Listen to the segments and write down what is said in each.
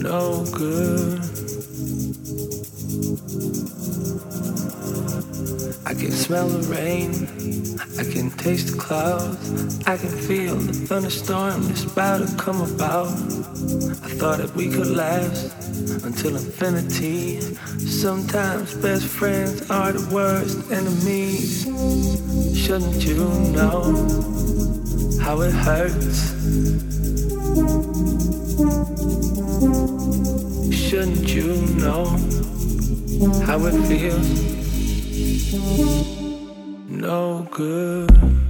No good. I can smell the rain. I can taste the clouds. I can feel the thunderstorm that's about to come about. I thought that we could last until infinity. Sometimes best friends are the worst enemies. Shouldn't you know how it hurts? Shouldn't you know how it feels? No good.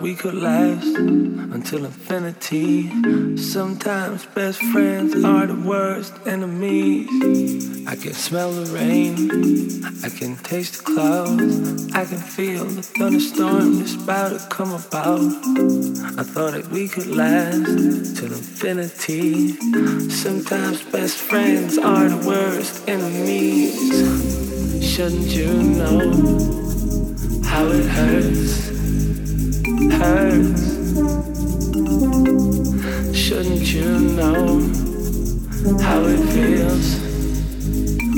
We could last until infinity. Sometimes best friends are the worst enemies. I can smell the rain, I can taste the clouds, I can feel the thunderstorm that's about to come about. I thought that we could last till infinity. Sometimes best friends are the worst enemies. Shouldn't you know how it hurts? Hurts. Shouldn't you know how it feels,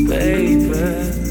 baby?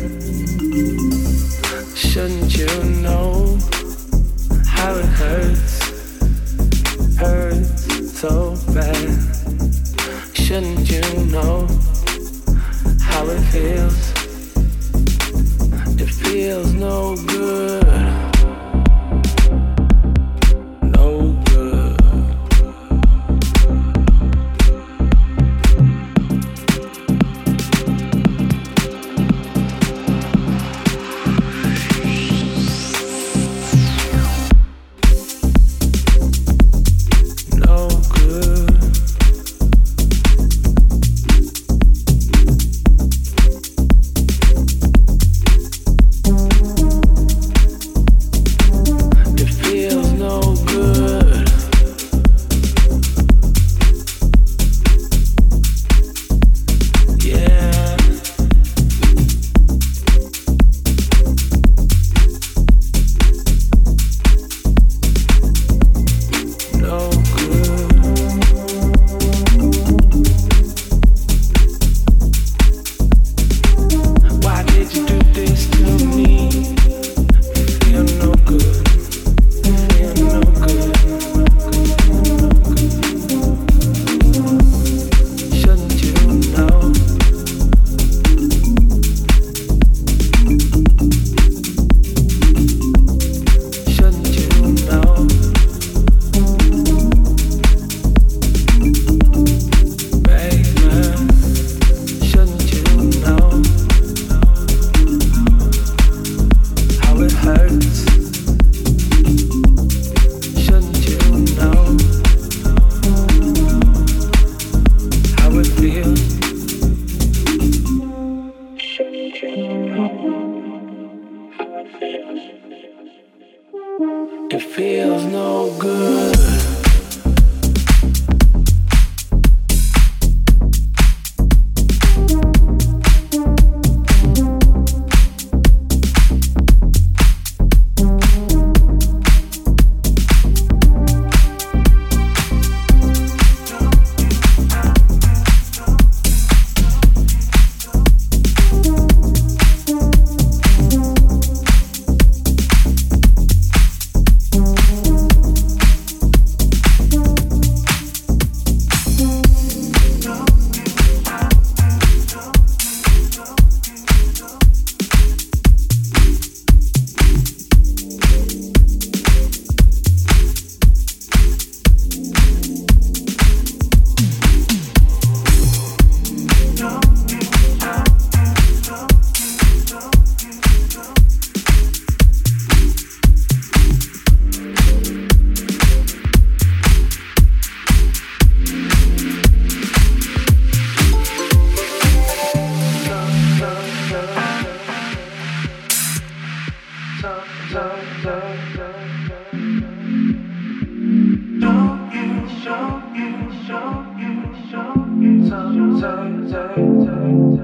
Know